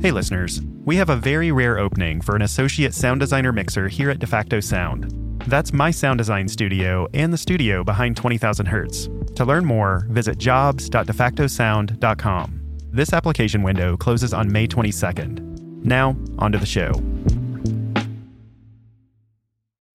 Hey, listeners. We have a very rare opening for an associate sound designer mixer here at DeFacto Sound. That's my sound design studio and the studio behind 20,000 Hertz. To learn more, visit jobs.defactosound.com. This application window closes on May 22nd. Now, onto the show.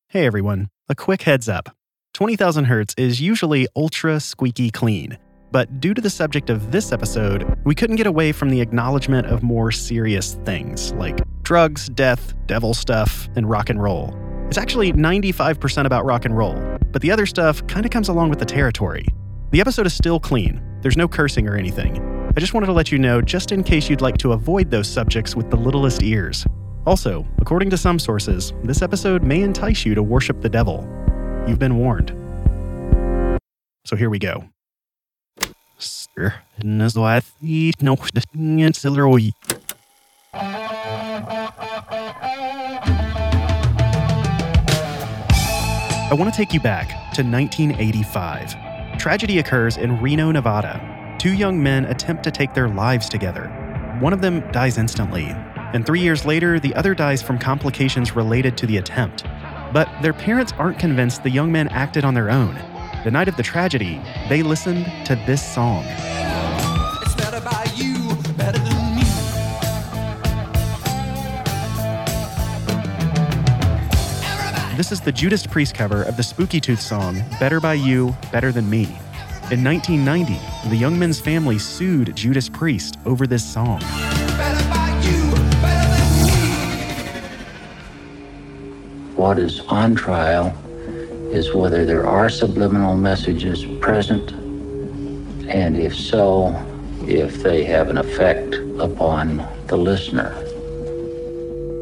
Hey everyone, a quick heads up. 20,000 Hertz is usually ultra squeaky clean. But due to the subject of this episode, we couldn't get away from the acknowledgement of more serious things like drugs, death, devil stuff, and rock and roll. It's actually 95% about rock and roll, but the other stuff kind of comes along with the territory. The episode is still clean, there's no cursing or anything. I just wanted to let you know just in case you'd like to avoid those subjects with the littlest ears. Also, according to some sources, this episode may entice you to worship the devil. You've been warned. So here we go. I want to take you back to 1985. Tragedy occurs in Reno, Nevada. Two young men attempt to take their lives together. One of them dies instantly, and three years later, the other dies from complications related to the attempt. But their parents aren't convinced the young men acted on their own. The night of the tragedy, they listened to this song. This is the Judas Priest cover of the Spooky Tooth song, Better by You, Better Than Me. In 1990, the young men's family sued Judas Priest over this song. Better by you, better than me. What is on trial is whether there are subliminal messages present, and if so, if they have an effect upon the listener.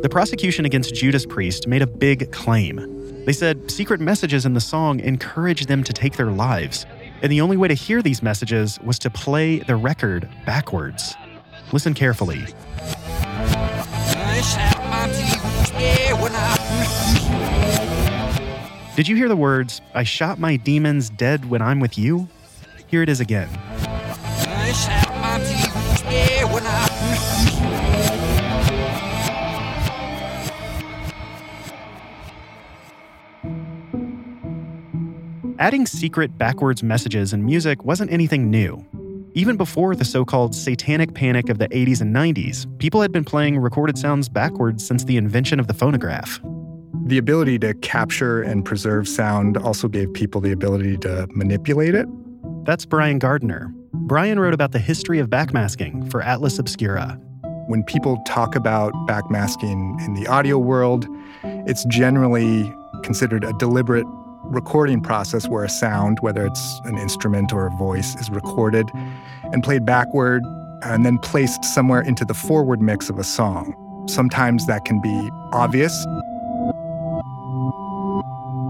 The prosecution against Judas Priest made a big claim. They said secret messages in the song encouraged them to take their lives, and the only way to hear these messages was to play the record backwards. Listen carefully. Did you hear the words, I shot my demons dead when I'm with you? Here it is again. Adding secret backwards messages in music wasn't anything new. Even before the so called satanic panic of the 80s and 90s, people had been playing recorded sounds backwards since the invention of the phonograph. The ability to capture and preserve sound also gave people the ability to manipulate it. That's Brian Gardner. Brian wrote about the history of backmasking for Atlas Obscura. When people talk about backmasking in the audio world, it's generally considered a deliberate recording process where a sound, whether it's an instrument or a voice, is recorded and played backward and then placed somewhere into the forward mix of a song. Sometimes that can be obvious.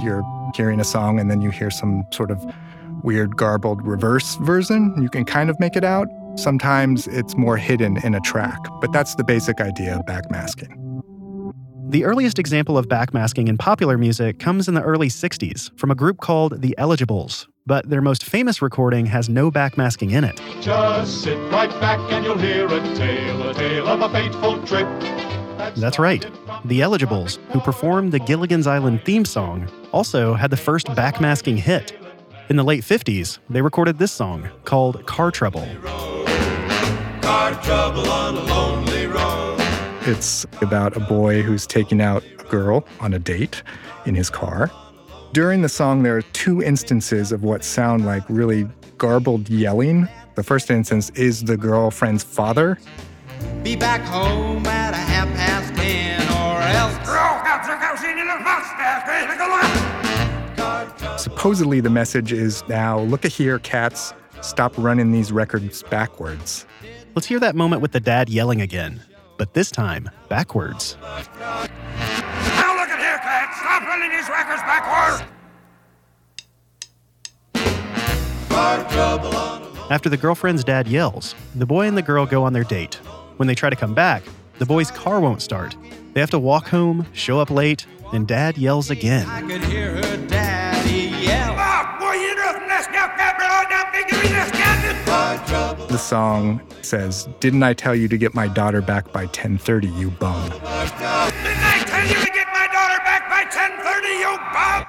You're hearing a song and then you hear some sort of weird, garbled reverse version. You can kind of make it out. Sometimes it's more hidden in a track, but that's the basic idea of backmasking. The earliest example of backmasking in popular music comes in the early 60s from a group called The Eligibles, but their most famous recording has no backmasking in it. Just sit right back and you'll hear a tale, a tale of a fateful trip. That's right. The Eligibles, who performed the Gilligan's Island theme song, also had the first backmasking hit. In the late 50s, they recorded this song called Car Trouble. Car trouble It's about a boy who's taking out a girl on a date in his car. During the song, there are two instances of what sound like really garbled yelling. The first instance is the girlfriend's father. Be back home at a half past ten, or else. Supposedly, the message is now look at here, cats, stop running these records backwards. Let's hear that moment with the dad yelling again, but this time backwards. Now look at here, cat. Stop running these records backwards. Car trouble on a lonely After the girlfriend's dad yells, the boy and the girl go on their date. When they try to come back, the boy's car won't start. They have to walk home, show up late, and dad yells again. I could hear her daddy yell. Ah, boy, The the song says, Didn't I tell you to get my daughter back by 1030, you bum? Didn't I tell you to get my daughter back by 1030, you bum?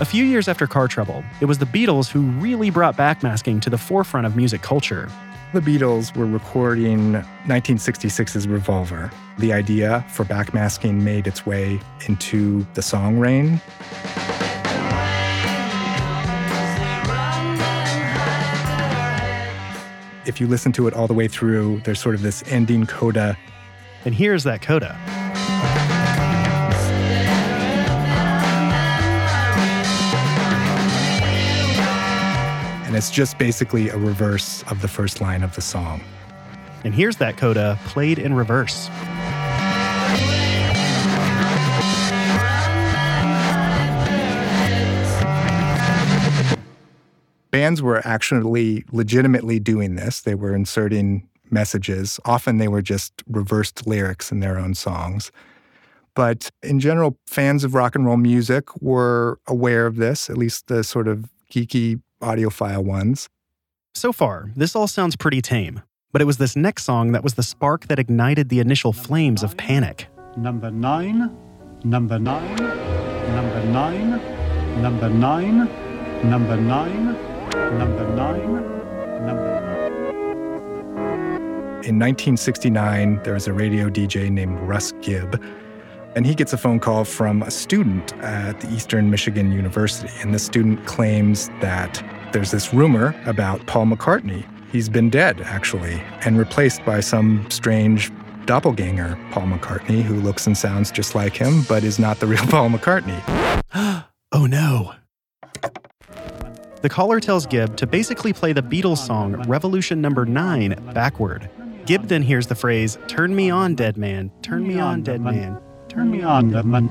A few years after Car Trouble, it was the Beatles who really brought backmasking to the forefront of music culture. The Beatles were recording 1966's Revolver. The idea for backmasking made its way into the song Rain. If you listen to it all the way through, there's sort of this ending coda. And here's that coda. And it's just basically a reverse of the first line of the song. And here's that coda played in reverse. Bands were actually legitimately doing this. They were inserting messages. Often they were just reversed lyrics in their own songs. But in general, fans of rock and roll music were aware of this, at least the sort of geeky audiophile ones. So far, this all sounds pretty tame. But it was this next song that was the spark that ignited the initial flames of panic. Number nine, number nine, number nine, number nine, number nine, number nine, number In 1969, there was a radio DJ named Russ Gibb, and he gets a phone call from a student at the Eastern Michigan University. And the student claims that there's this rumor about Paul McCartney. He's been dead, actually, and replaced by some strange doppelganger Paul McCartney who looks and sounds just like him, but is not the real Paul McCartney. oh no. The caller tells Gibb to basically play the Beatles song Revolution Number 9 backward. Gibb then hears the phrase, Turn me on, dead man, turn me on, dead man. Turn me on, dead man,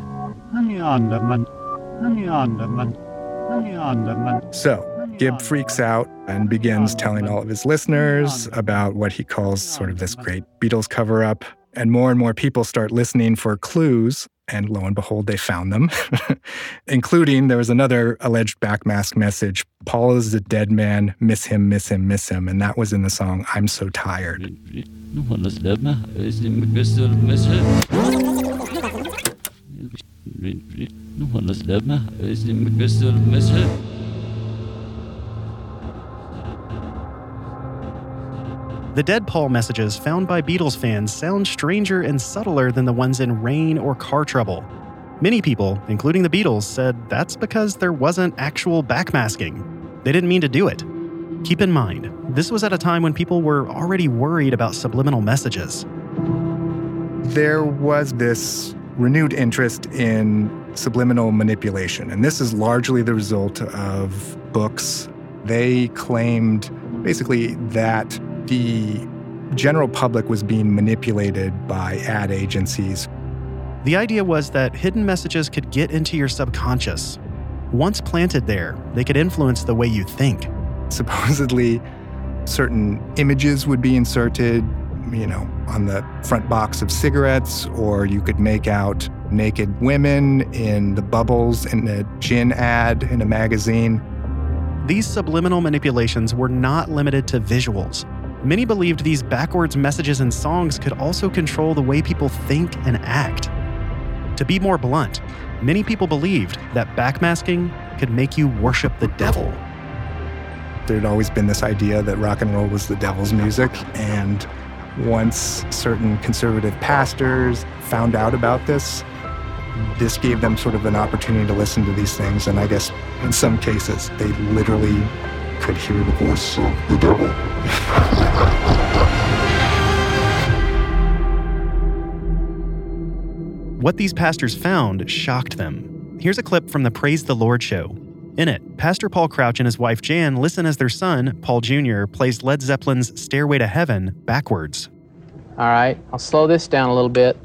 turn me on, dead man, turn me on, dead man, turn me on, dead man. So, Gibb freaks out and begins telling all of his listeners about what he calls sort of this great Beatles cover up. And more and more people start listening for clues. And lo and behold, they found them, including there was another alleged backmask message Paul is a dead man, miss him, miss him, miss him. And that was in the song I'm So Tired. The Dead Paul messages found by Beatles fans sound stranger and subtler than the ones in Rain or Car Trouble. Many people, including the Beatles, said that's because there wasn't actual backmasking. They didn't mean to do it. Keep in mind, this was at a time when people were already worried about subliminal messages. There was this renewed interest in subliminal manipulation, and this is largely the result of books. They claimed basically that the general public was being manipulated by ad agencies. The idea was that hidden messages could get into your subconscious. Once planted there, they could influence the way you think. Supposedly, certain images would be inserted, you know, on the front box of cigarettes, or you could make out naked women in the bubbles in a gin ad in a magazine. These subliminal manipulations were not limited to visuals. Many believed these backwards messages and songs could also control the way people think and act. To be more blunt, many people believed that backmasking could make you worship the devil. There had always been this idea that rock and roll was the devil's music, and once certain conservative pastors found out about this, this gave them sort of an opportunity to listen to these things, and I guess in some cases they literally could hear the voice of the devil. What these pastors found shocked them. Here's a clip from the Praise the Lord show. In it, Pastor Paul Crouch and his wife Jan listen as their son, Paul Jr., plays Led Zeppelin's Stairway to Heaven backwards. All right, I'll slow this down a little bit.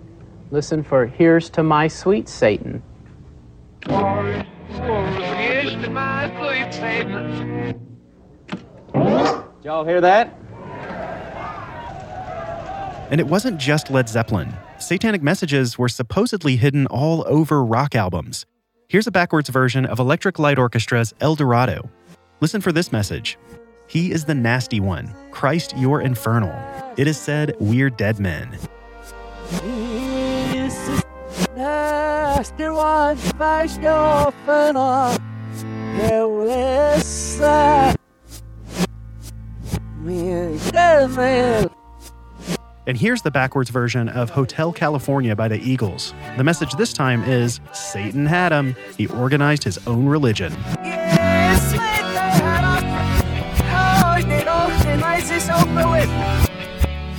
Listen for Here's to My Sweet Satan. Here's to my sweet Satan. Did y'all hear that? And it wasn't just Led Zeppelin. Satanic messages were supposedly hidden all over rock albums. Here's a backwards version of Electric Light Orchestra's El Dorado. Listen for this message He is the nasty one. Christ, you're infernal. It is said, We're dead men. nasty one, Christ, you're infernal. We're dead men. And here's the backwards version of Hotel California by the Eagles. The message this time is Satan had him. He organized his own religion.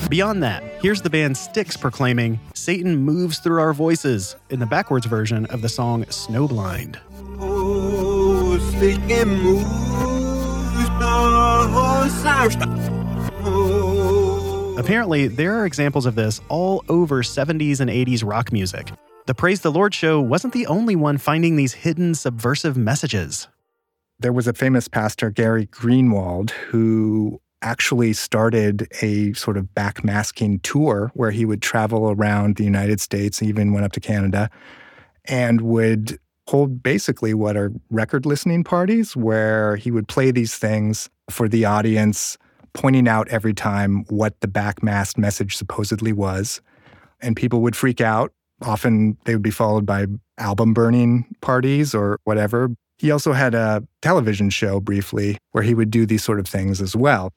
Beyond that, here's the band Styx proclaiming Satan moves through our voices in the backwards version of the song Snowblind. Apparently, there are examples of this all over 70s and 80s rock music. The Praise the Lord show wasn't the only one finding these hidden subversive messages. There was a famous pastor, Gary Greenwald, who actually started a sort of backmasking tour where he would travel around the United States, even went up to Canada, and would hold basically what are record listening parties where he would play these things for the audience, pointing out every time what the backmasked message supposedly was. And people would freak out. Often they would be followed by album burning parties or whatever. He also had a television show briefly where he would do these sort of things as well.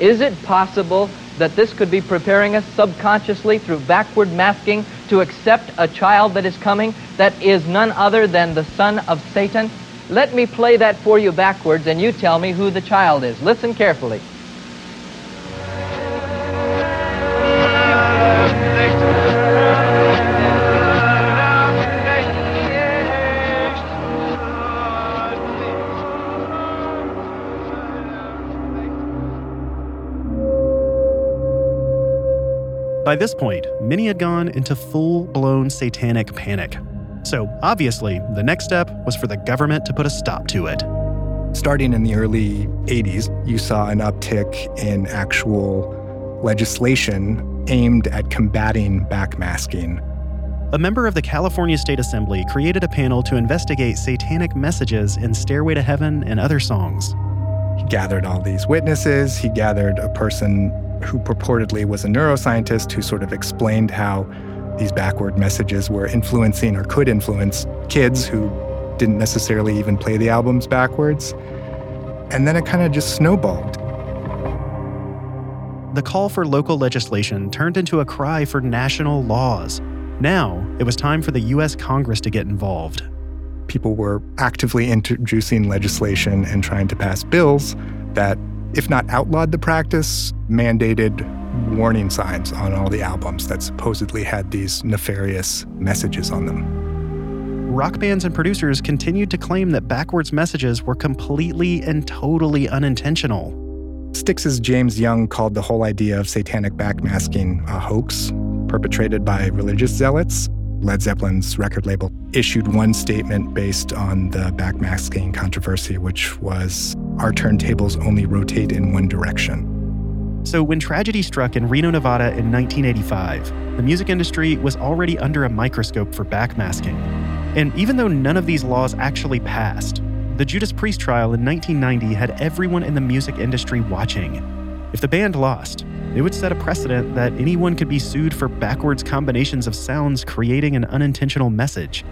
Is it possible that this could be preparing us subconsciously through backward masking to accept a child that is coming that is none other than the son of Satan? Let me play that for you backwards and you tell me who the child is. Listen carefully. By this point, many had gone into full blown satanic panic. So, obviously, the next step was for the government to put a stop to it. Starting in the early 80s, you saw an uptick in actual legislation aimed at combating backmasking. A member of the California State Assembly created a panel to investigate satanic messages in Stairway to Heaven and other songs. He gathered all these witnesses. He gathered a person who purportedly was a neuroscientist who sort of explained how these backward messages were influencing or could influence kids who didn't necessarily even play the albums backwards. And then it kind of just snowballed. The call for local legislation turned into a cry for national laws. Now, it was time for the U.S. Congress to get involved. People were actively introducing legislation and trying to pass bills that, if not outlawed the practice, mandated warning signs on all the albums that supposedly had these nefarious messages on them. Rock bands and producers continued to claim that backwards messages were completely and totally unintentional. Styx's James Young called the whole idea of satanic backmasking a hoax perpetrated by religious zealots. Led Zeppelin's record label issued one statement based on the backmasking controversy, which was Our turntables only rotate in one direction. So, when tragedy struck in Reno, Nevada in 1985, the music industry was already under a microscope for backmasking. And even though none of these laws actually passed, the Judas Priest trial in 1990 had everyone in the music industry watching. If the band lost, it would set a precedent that anyone could be sued for backwards combinations of sounds creating an unintentional message.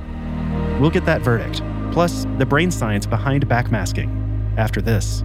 We'll get that verdict, plus the brain science behind backmasking, after this.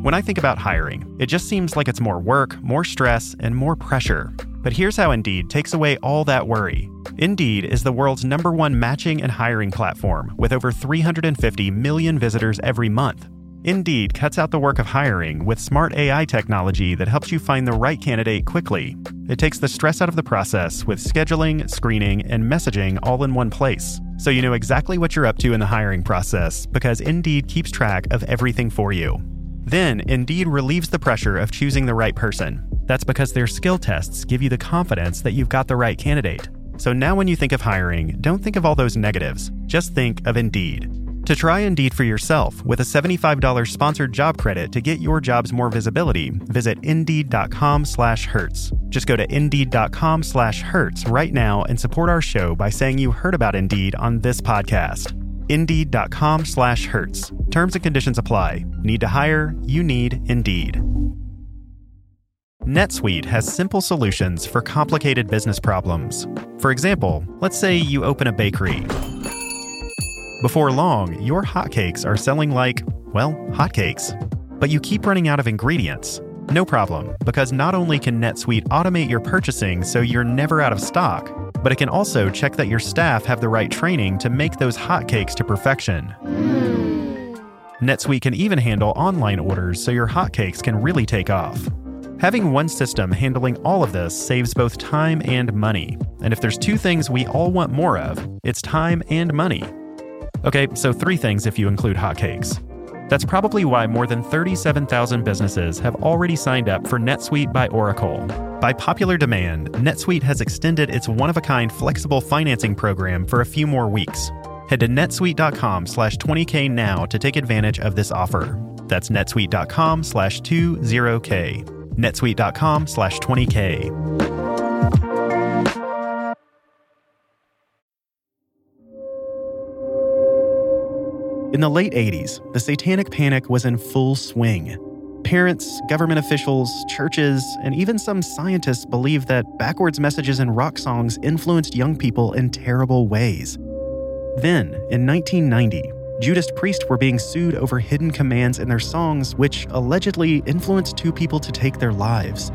When I think about hiring, it just seems like it's more work, more stress, and more pressure. But here's how Indeed takes away all that worry. Indeed is the world's number one matching and hiring platform with over 350 million visitors every month. Indeed cuts out the work of hiring with smart AI technology that helps you find the right candidate quickly. It takes the stress out of the process with scheduling, screening, and messaging all in one place. So you know exactly what you're up to in the hiring process because Indeed keeps track of everything for you. Then, Indeed relieves the pressure of choosing the right person. That's because their skill tests give you the confidence that you've got the right candidate. So now, when you think of hiring, don't think of all those negatives. Just think of Indeed. To try Indeed for yourself with a $75 sponsored job credit to get your jobs more visibility, visit Indeed.com/hertz. Just go to Indeed.com/hertz right now and support our show by saying you heard about Indeed on this podcast. Indeed.com slash Hertz. Terms and conditions apply. Need to hire? You need Indeed. NetSuite has simple solutions for complicated business problems. For example, let's say you open a bakery. Before long, your hotcakes are selling like, well, hotcakes. But you keep running out of ingredients. No problem, because not only can NetSuite automate your purchasing so you're never out of stock, but it can also check that your staff have the right training to make those hotcakes to perfection. Hmm. NetSuite can even handle online orders so your hotcakes can really take off. Having one system handling all of this saves both time and money. And if there's two things we all want more of, it's time and money. Okay, so three things if you include hotcakes. That's probably why more than 37,000 businesses have already signed up for NetSuite by Oracle. By popular demand, NetSuite has extended its one-of-a-kind flexible financing program for a few more weeks. Head to netsuite.com slash 20k now to take advantage of this offer. That's netsuite.com slash 20k. netsuite.com slash 20k. In the late 80s, the satanic panic was in full swing. Parents, government officials, churches, and even some scientists believed that backwards messages in rock songs influenced young people in terrible ways. Then, in 1990, Judas Priest were being sued over hidden commands in their songs, which allegedly influenced two people to take their lives.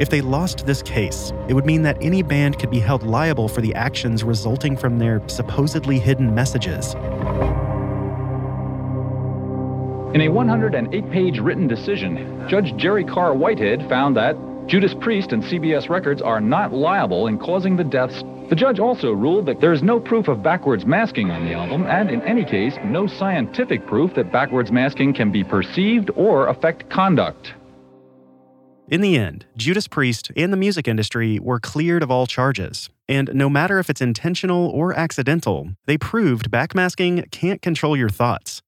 If they lost this case, it would mean that any band could be held liable for the actions resulting from their supposedly hidden messages. In a 108 page written decision, Judge Jerry Carr Whitehead found that Judas Priest and CBS Records are not liable in causing the deaths. The judge also ruled that there is no proof of backwards masking on the album, and in any case, no scientific proof that backwards masking can be perceived or affect conduct. In the end, Judas Priest and the music industry were cleared of all charges. And no matter if it's intentional or accidental, they proved backmasking can't control your thoughts.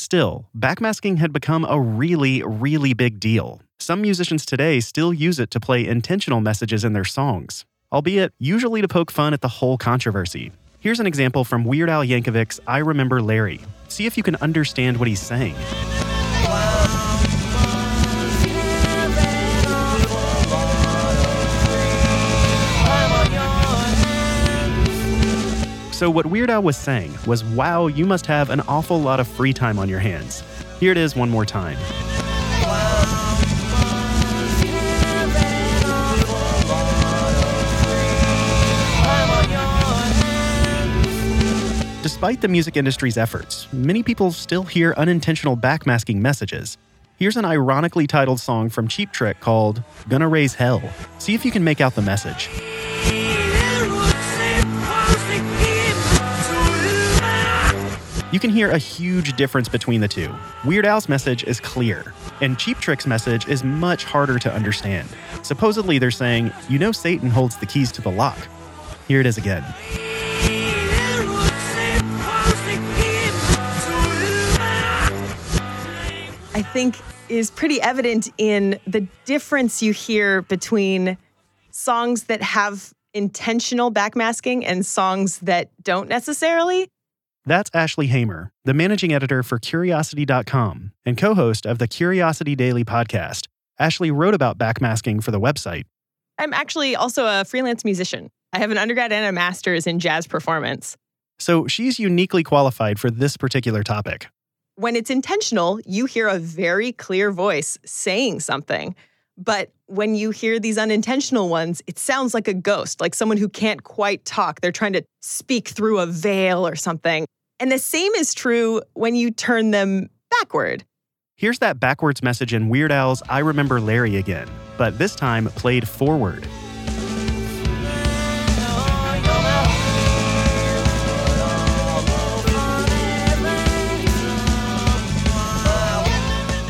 Still, backmasking had become a really, really big deal. Some musicians today still use it to play intentional messages in their songs, albeit usually to poke fun at the whole controversy. Here's an example from Weird Al Yankovic's I Remember Larry. See if you can understand what he's saying. So, what Weird Al was saying was, wow, you must have an awful lot of free time on your hands. Here it is one more time. Despite the music industry's efforts, many people still hear unintentional backmasking messages. Here's an ironically titled song from Cheap Trick called Gonna Raise Hell. See if you can make out the message. You can hear a huge difference between the two. Weird Al's message is clear, and Cheap Trick's message is much harder to understand. Supposedly, they're saying, You know, Satan holds the keys to the lock. Here it is again. I think is pretty evident in the difference you hear between songs that have intentional backmasking and songs that don't necessarily. That's Ashley Hamer, the managing editor for Curiosity.com and co host of the Curiosity Daily podcast. Ashley wrote about backmasking for the website. I'm actually also a freelance musician. I have an undergrad and a master's in jazz performance. So she's uniquely qualified for this particular topic. When it's intentional, you hear a very clear voice saying something. But when you hear these unintentional ones, it sounds like a ghost, like someone who can't quite talk. They're trying to speak through a veil or something. And the same is true when you turn them backward. Here's that backwards message in Weird Al's I Remember Larry Again, but this time played forward.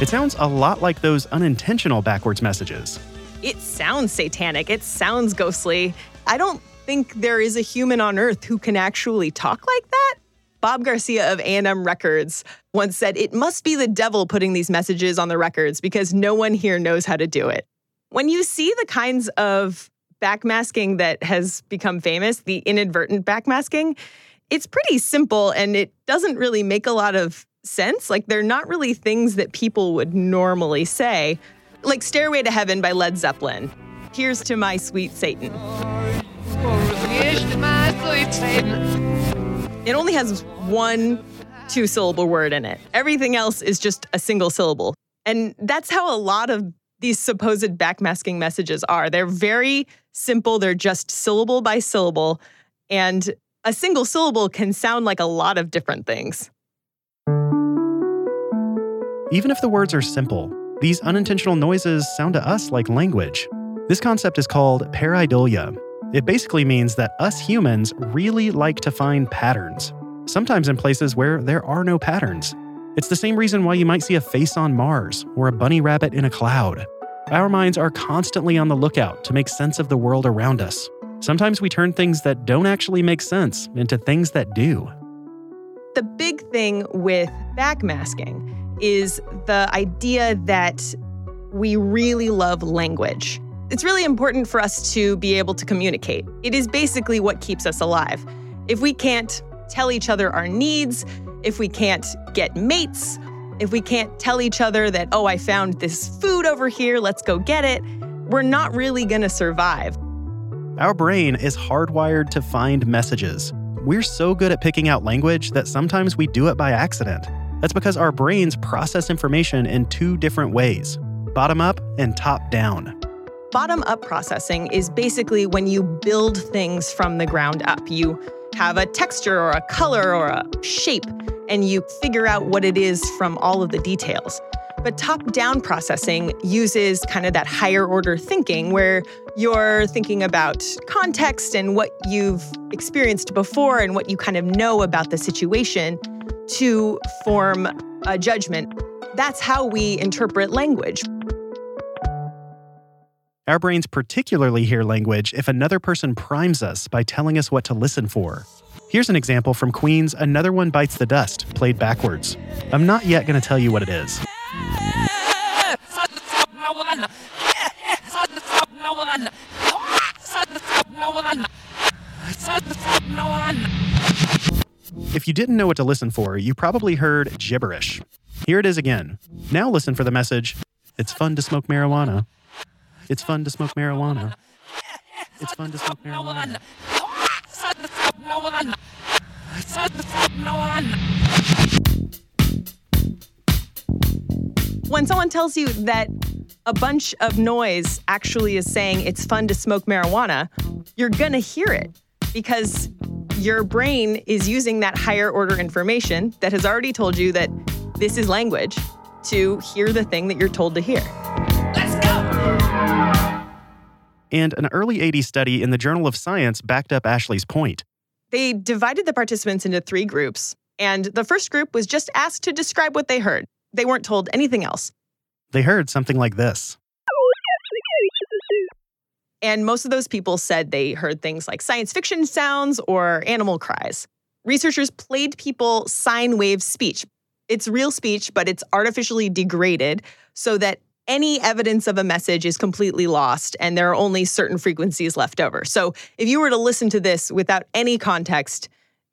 It sounds a lot like those unintentional backwards messages. It sounds satanic. It sounds ghostly. I don't think there is a human on earth who can actually talk like that. Bob Garcia of A&M Records once said it must be the devil putting these messages on the records because no one here knows how to do it. When you see the kinds of backmasking that has become famous, the inadvertent backmasking, it's pretty simple and it doesn't really make a lot of sense. Like they're not really things that people would normally say. Like Stairway to Heaven by Led Zeppelin. Here's to my sweet Satan. It only has one two syllable word in it. Everything else is just a single syllable. And that's how a lot of these supposed backmasking messages are. They're very simple, they're just syllable by syllable. And a single syllable can sound like a lot of different things. Even if the words are simple, these unintentional noises sound to us like language. This concept is called pareidolia. It basically means that us humans really like to find patterns, sometimes in places where there are no patterns. It's the same reason why you might see a face on Mars or a bunny rabbit in a cloud. Our minds are constantly on the lookout to make sense of the world around us. Sometimes we turn things that don't actually make sense into things that do. The big thing with backmasking is the idea that we really love language. It's really important for us to be able to communicate. It is basically what keeps us alive. If we can't tell each other our needs, if we can't get mates, if we can't tell each other that, oh, I found this food over here, let's go get it, we're not really going to survive. Our brain is hardwired to find messages. We're so good at picking out language that sometimes we do it by accident. That's because our brains process information in two different ways bottom up and top down. Bottom up processing is basically when you build things from the ground up. You have a texture or a color or a shape, and you figure out what it is from all of the details. But top down processing uses kind of that higher order thinking where you're thinking about context and what you've experienced before and what you kind of know about the situation to form a judgment. That's how we interpret language. Our brains particularly hear language if another person primes us by telling us what to listen for. Here's an example from Queen's Another One Bites the Dust, played backwards. I'm not yet going to tell you what it is. If you didn't know what to listen for, you probably heard gibberish. Here it is again. Now listen for the message It's fun to smoke marijuana. It's fun to smoke marijuana. It's fun to smoke marijuana. When someone tells you that a bunch of noise actually is saying it's fun to smoke marijuana, you're going to hear it because your brain is using that higher order information that has already told you that this is language to hear the thing that you're told to hear. Let's go! And an early 80s study in the Journal of Science backed up Ashley's point. They divided the participants into three groups, and the first group was just asked to describe what they heard. They weren't told anything else. They heard something like this. And most of those people said they heard things like science fiction sounds or animal cries. Researchers played people sine wave speech. It's real speech, but it's artificially degraded so that any evidence of a message is completely lost and there are only certain frequencies left over. So if you were to listen to this without any context,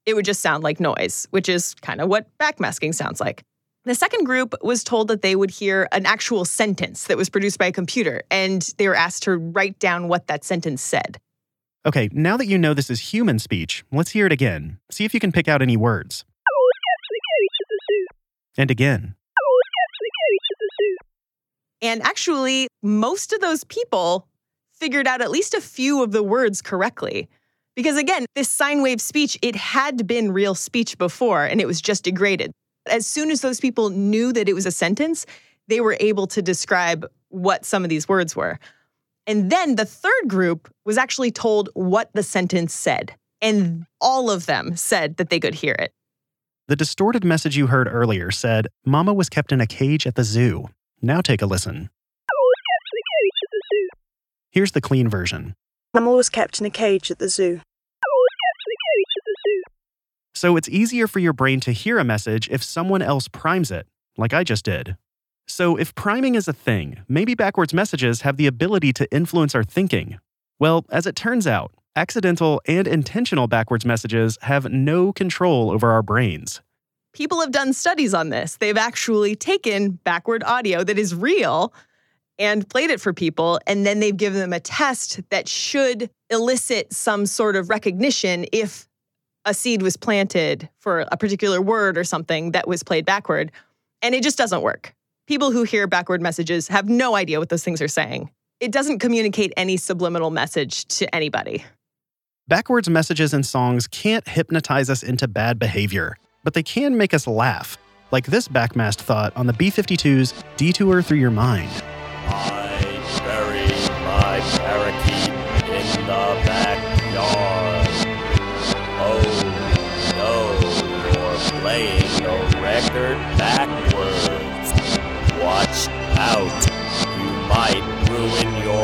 it would just sound like noise, which is kind of what backmasking sounds like. The second group was told that they would hear an actual sentence that was produced by a computer, and they were asked to write down what that sentence said. Okay, now that you know this is human speech, let's hear it again. See if you can pick out any words. And again. And actually, most of those people figured out at least a few of the words correctly. Because again, this sine wave speech, it had been real speech before and it was just degraded. As soon as those people knew that it was a sentence, they were able to describe what some of these words were. And then the third group was actually told what the sentence said. And all of them said that they could hear it. The distorted message you heard earlier said, Mama was kept in a cage at the zoo. Now take a listen. Here's the clean version. Mama was kept in a cage at the zoo. So it's easier for your brain to hear a message if someone else primes it, like I just did. So if priming is a thing, maybe backwards messages have the ability to influence our thinking. Well, as it turns out, accidental and intentional backwards messages have no control over our brains. People have done studies on this. They've actually taken backward audio that is real and played it for people, and then they've given them a test that should elicit some sort of recognition if a seed was planted for a particular word or something that was played backward. And it just doesn't work. People who hear backward messages have no idea what those things are saying. It doesn't communicate any subliminal message to anybody. Backwards messages in songs can't hypnotize us into bad behavior, but they can make us laugh, like this backmasked thought on the B 52's Detour Through Your Mind.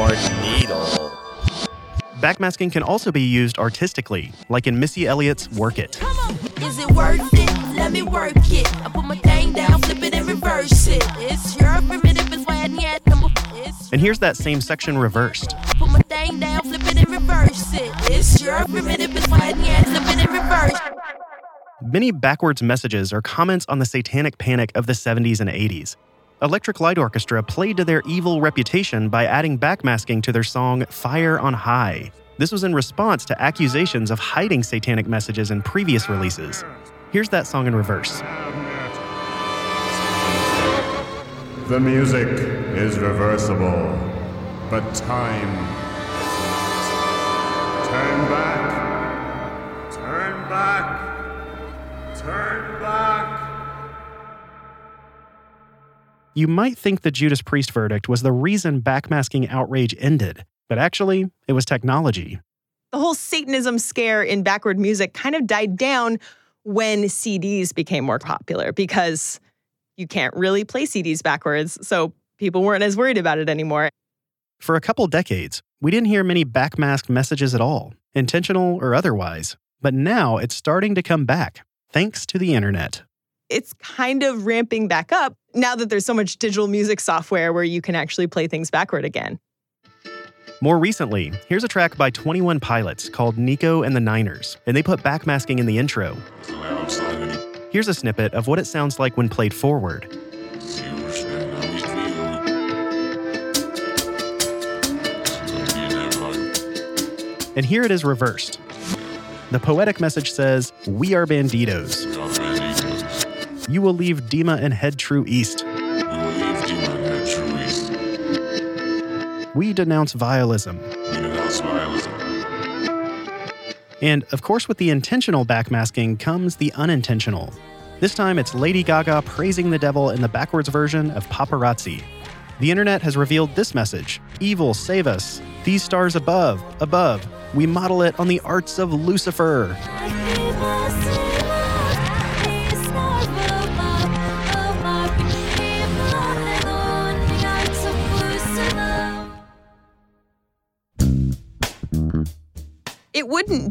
Ruin your needle. Backmasking can also be used artistically, like in Missy Elliott's Work It. Is it worth it? Let me work it. I put my thing down, flip it and reverse it. It's your primitive, it's why I need it's And here's that same section reversed. Put my thing down, flip it and reverse it. It's your primitive, it's why I need flip it and reverse. Many backwards messages are comments on the satanic panic of the 70s and 80s. Electric Light Orchestra played to their evil reputation by adding backmasking to their song Fire on High. This was in response to accusations of hiding satanic messages in previous releases. Here's that song in reverse. The music is reversible, but time. Turn back. You might think the Judas Priest verdict was the reason backmasking outrage ended, but actually, it was technology. The whole Satanism scare in backward music kind of died down when CDs became more popular because you can't really play CDs backwards, so people weren't as worried about it anymore. For a couple decades, we didn't hear many backmasked messages at all, intentional or otherwise. But now it's starting to come back, thanks to the internet. It's kind of ramping back up now that there's so much digital music software where you can actually play things backward again. More recently, here's a track by 21 Pilots called Nico and the Niners, and they put backmasking in the intro. Here's a snippet of what it sounds like when played forward. And here it is reversed. The poetic message says, We are banditos. You will leave DEMA and head true east. We denounce vialism. And of course, with the intentional backmasking comes the unintentional. This time it's Lady Gaga praising the devil in the backwards version of Paparazzi. The internet has revealed this message Evil, save us. These stars above, above. We model it on the arts of Lucifer.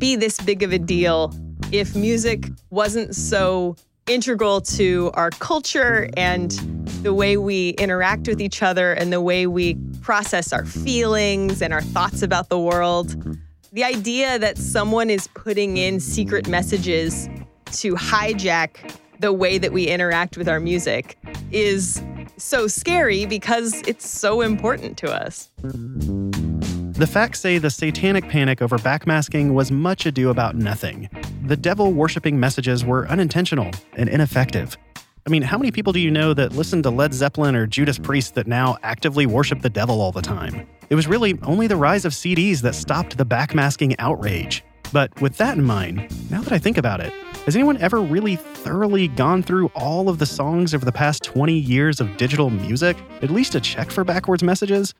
Be this big of a deal if music wasn't so integral to our culture and the way we interact with each other and the way we process our feelings and our thoughts about the world. The idea that someone is putting in secret messages to hijack the way that we interact with our music is so scary because it's so important to us. The facts say the satanic panic over backmasking was much ado about nothing. The devil worshipping messages were unintentional and ineffective. I mean, how many people do you know that listen to Led Zeppelin or Judas Priest that now actively worship the devil all the time? It was really only the rise of CDs that stopped the backmasking outrage. But with that in mind, now that I think about it, has anyone ever really thoroughly gone through all of the songs over the past 20 years of digital music, at least to check for backwards messages?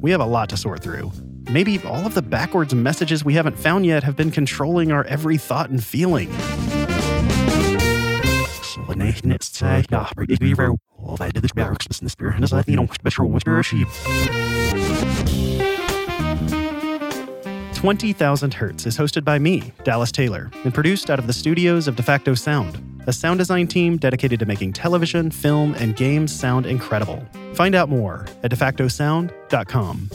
We have a lot to sort through. Maybe all of the backwards messages we haven't found yet have been controlling our every thought and feeling. 20,000 Hertz is hosted by me, Dallas Taylor, and produced out of the studios of Defacto Sound, a sound design team dedicated to making television, film, and games sound incredible. Find out more at defactosound.com.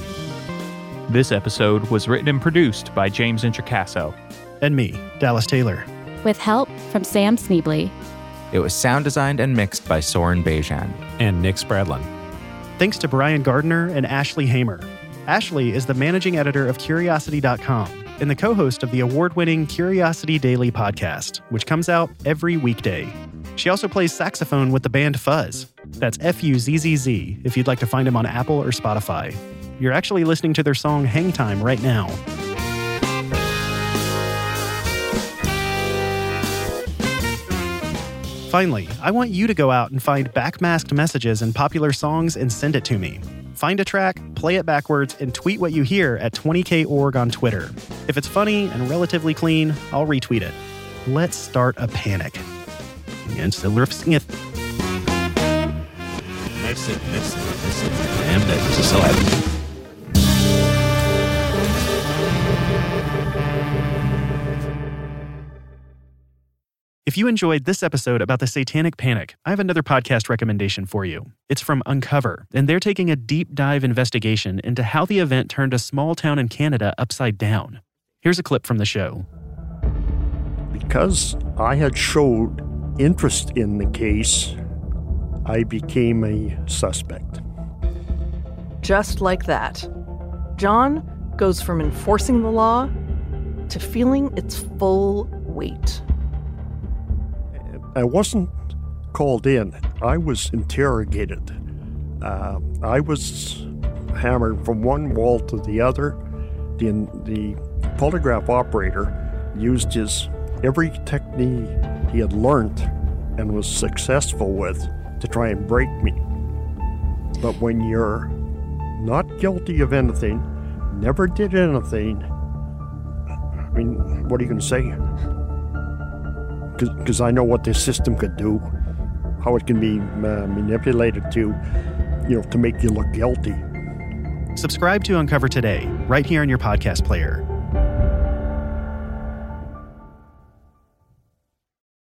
This episode was written and produced by James Introcaso. And me, Dallas Taylor. With help from Sam Sneebly. It was sound designed and mixed by Soren Bejan. And Nick Spradlin. Thanks to Brian Gardner and Ashley Hamer. Ashley is the managing editor of Curiosity.com and the co host of the award winning Curiosity Daily podcast, which comes out every weekday. She also plays saxophone with the band Fuzz. That's F U Z Z Z if you'd like to find him on Apple or Spotify. You're actually listening to their song Hang Time right now. Finally, I want you to go out and find backmasked messages in popular songs and send it to me. Find a track, play it backwards, and tweet what you hear at 20korg on Twitter. If it's funny and relatively clean, I'll retweet it. Let's start a panic. Against the Smith. Merci, merci, merci. Damn, that just so happy. If you enjoyed this episode about the Satanic Panic, I have another podcast recommendation for you. It's from Uncover, and they're taking a deep dive investigation into how the event turned a small town in Canada upside down. Here's a clip from the show. Because I had showed interest in the case, I became a suspect. Just like that, John goes from enforcing the law to feeling its full weight. I wasn't called in, I was interrogated. Uh, I was hammered from one wall to the other. The, the polygraph operator used his every technique he had learned and was successful with to try and break me. But when you're not guilty of anything, never did anything, I mean, what are you going to say? Because I know what this system could do, how it can be uh, manipulated to, you know, to make you look guilty. Subscribe to Uncover today, right here in your podcast player.